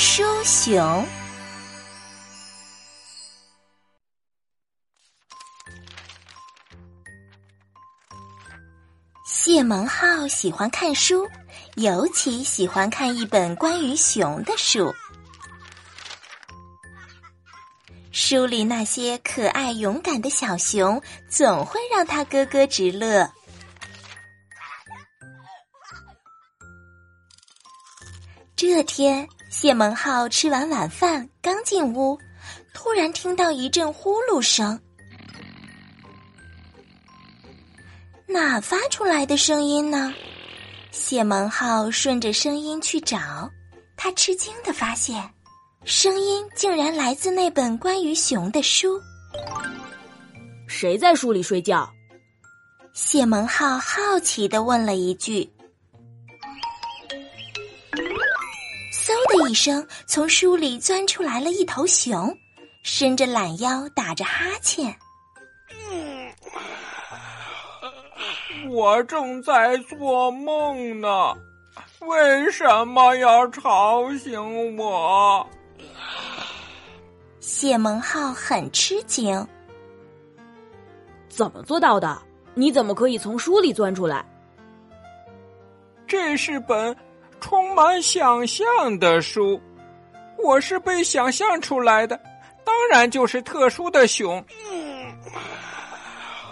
书熊。谢蒙浩喜欢看书，尤其喜欢看一本关于熊的书。书里那些可爱勇敢的小熊，总会让他咯咯直乐。这天，谢蒙浩吃完晚饭刚进屋，突然听到一阵呼噜声。哪发出来的声音呢？谢蒙浩顺着声音去找，他吃惊的发现。声音竟然来自那本关于熊的书。谁在书里睡觉？谢蒙浩好奇的问了一句。一声，从书里钻出来了一头熊，伸着懒腰，打着哈欠。我正在做梦呢，为什么要吵醒我？谢蒙浩很吃惊，怎么做到的？你怎么可以从书里钻出来？这是本充满想象的书，我是被想象出来的，当然就是特殊的熊。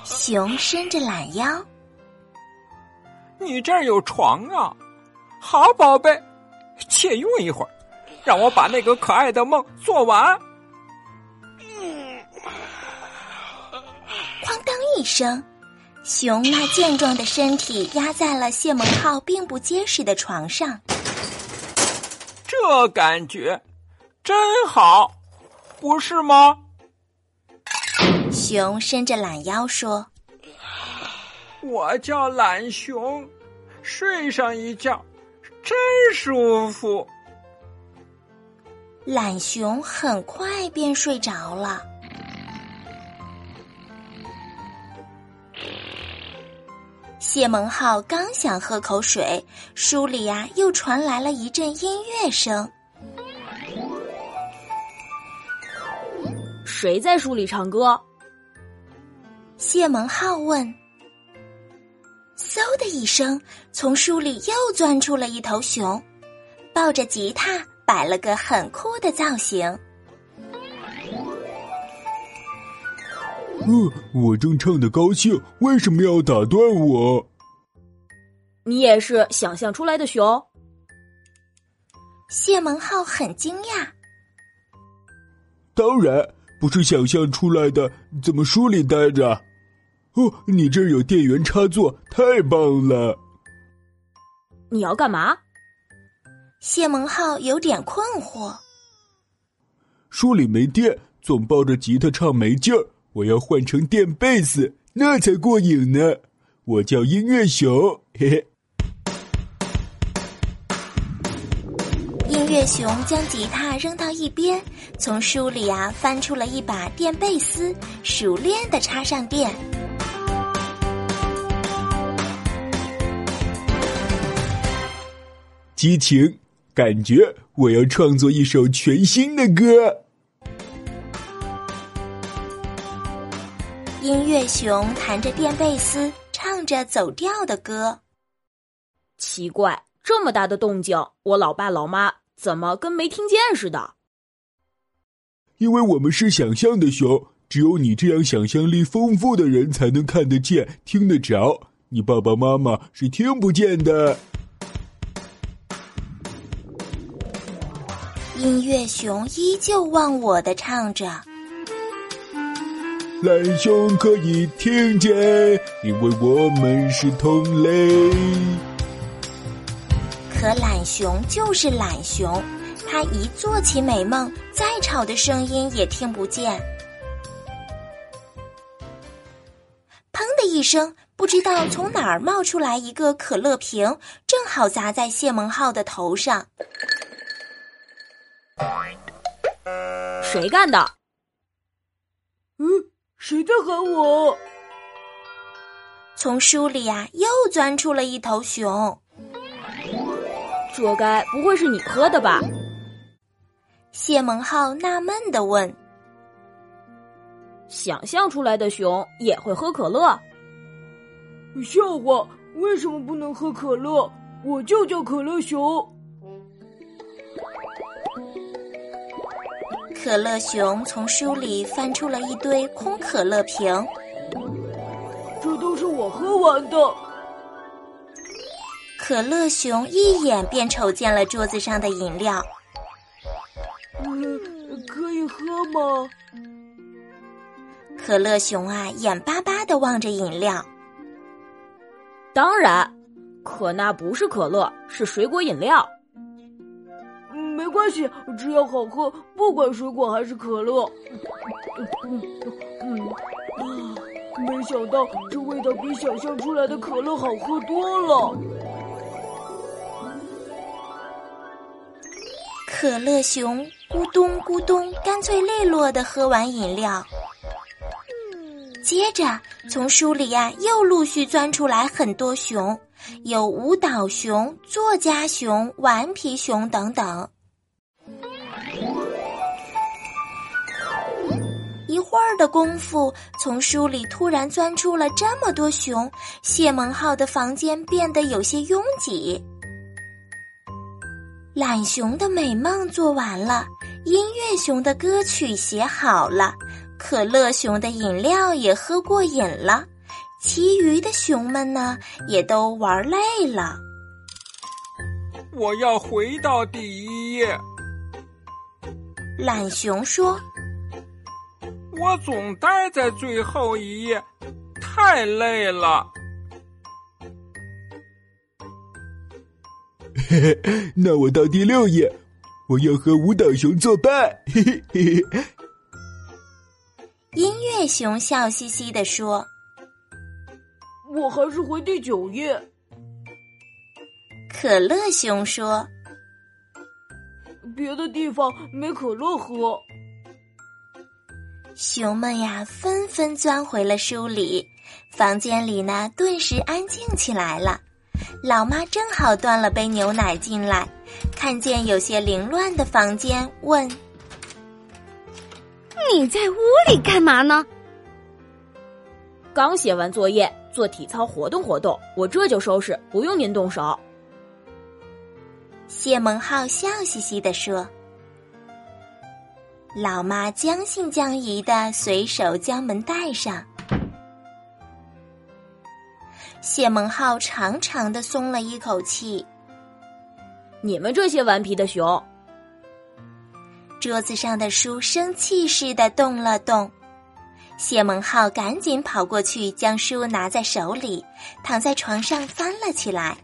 熊伸着懒腰，你这儿有床啊？好，宝贝，借用一会儿，让我把那个可爱的梦做完。哐当一声，熊那健壮的身体压在了谢蒙浩并不结实的床上。这感觉真好，不是吗？熊伸着懒腰说：“我叫懒熊，睡上一觉真舒服。”懒熊很快便睡着了。谢蒙浩刚想喝口水，书里呀又传来了一阵音乐声。谁在书里唱歌？谢蒙浩问。嗖的一声，从书里又钻出了一头熊，抱着吉他，摆了个很酷的造型。呃，我正唱的高兴，为什么要打断我？你也是想象出来的熊？谢蒙浩很惊讶。当然不是想象出来的，怎么书里待着？哦，你这儿有电源插座，太棒了！你要干嘛？谢蒙浩有点困惑。书里没电，总抱着吉他唱没劲儿。我要换成电贝斯，那才过瘾呢！我叫音乐熊，嘿嘿。音乐熊将吉他扔到一边，从书里啊翻出了一把电贝斯，熟练的插上电。激情，感觉，我要创作一首全新的歌。音乐熊弹着电贝斯，唱着走调的歌。奇怪，这么大的动静，我老爸老妈怎么跟没听见似的？因为我们是想象的熊，只有你这样想象力丰富的人才能看得见、听得着。你爸爸妈妈是听不见的。音乐熊依旧忘我的唱着。懒熊可以听见，因为我们是同类。可懒熊就是懒熊，他一做起美梦，再吵的声音也听不见。砰的一声，不知道从哪儿冒出来一个可乐瓶，正好砸在谢蒙浩的头上。谁干的？嗯。谁在喊我？从书里呀，又钻出了一头熊。这该不会是你喝的吧？谢蒙浩纳闷的问：“想象出来的熊也会喝可乐？笑话！为什么不能喝可乐？我就叫可乐熊。”可乐熊从书里翻出了一堆空可乐瓶，这都是我喝完的。可乐熊一眼便瞅见了桌子上的饮料。嗯，可以喝吗？可乐熊啊，眼巴巴的望着饮料。当然，可那不是可乐，是水果饮料。关系，只要好喝，不管水果还是可乐。嗯嗯啊，没想到这味道比想象出来的可乐好喝多了。可乐熊咕咚咕咚，干脆利落的喝完饮料。接着，从书里呀又陆续钻出来很多熊，有舞蹈熊、作家熊、顽皮熊等等。一会儿的功夫，从书里突然钻出了这么多熊，谢蒙浩的房间变得有些拥挤。懒熊的美梦做完了，音乐熊的歌曲写好了，可乐熊的饮料也喝过瘾了，其余的熊们呢，也都玩累了。我要回到第一页。懒熊说：“我总待在最后一页，太累了。”嘿嘿，那我到第六页，我要和舞蹈熊作伴。嘿嘿嘿嘿。音乐熊笑嘻嘻地说：“我还是回第九页。”可乐熊说：“别的地方没可乐喝。”熊们呀，纷纷钻回了书里，房间里呢，顿时安静起来了。老妈正好端了杯牛奶进来，看见有些凌乱的房间，问：“你在屋里干嘛呢？”刚写完作业，做体操活动活动，我这就收拾，不用您动手。谢蒙浩笑嘻嘻地说。老妈将信将疑的随手将门带上。谢蒙浩长长的松了一口气。你们这些顽皮的熊！桌子上的书生气似的动了动。谢蒙浩赶紧跑过去，将书拿在手里，躺在床上翻了起来。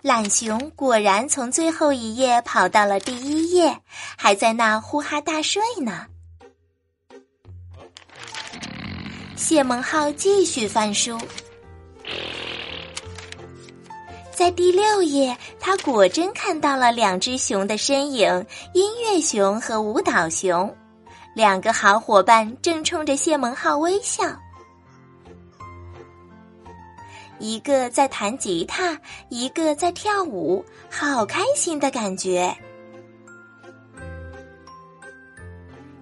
懒熊果然从最后一页跑到了第一页，还在那呼哈大睡呢。谢蒙浩继续翻书，在第六页，他果真看到了两只熊的身影——音乐熊和舞蹈熊。两个好伙伴正冲着谢蒙浩微笑，一个在弹吉他，一个在跳舞，好开心的感觉。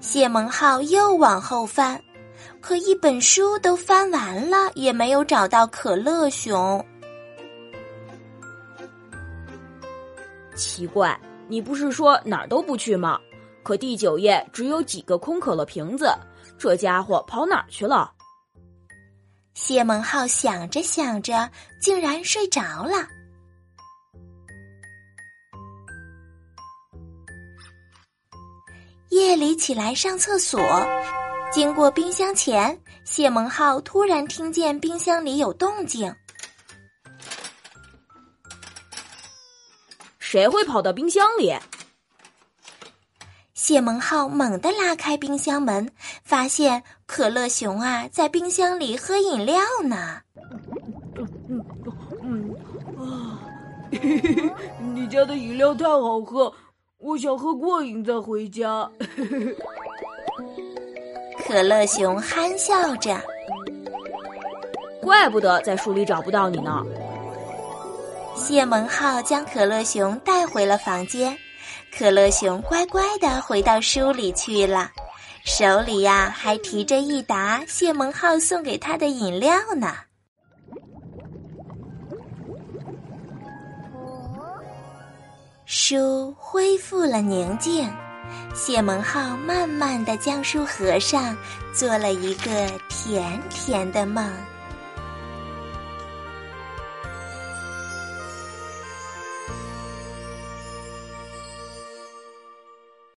谢蒙浩又往后翻。可一本书都翻完了，也没有找到可乐熊。奇怪，你不是说哪儿都不去吗？可第九页只有几个空可乐瓶子，这家伙跑哪儿去了？谢蒙浩想着想着，竟然睡着了。夜里起来上厕所。经过冰箱前，谢蒙浩突然听见冰箱里有动静。谁会跑到冰箱里？谢蒙浩猛地拉开冰箱门，发现可乐熊啊在冰箱里喝饮料呢。嗯嗯啊，你家的饮料太好喝，我想喝过瘾再回家。可乐熊憨笑着，怪不得在书里找不到你呢。谢蒙浩将可乐熊带回了房间，可乐熊乖乖的回到书里去了，手里呀还提着一沓谢蒙浩送给他的饮料呢。书恢复了宁静，谢蒙浩慢慢的将书合上，做了一个甜甜的梦。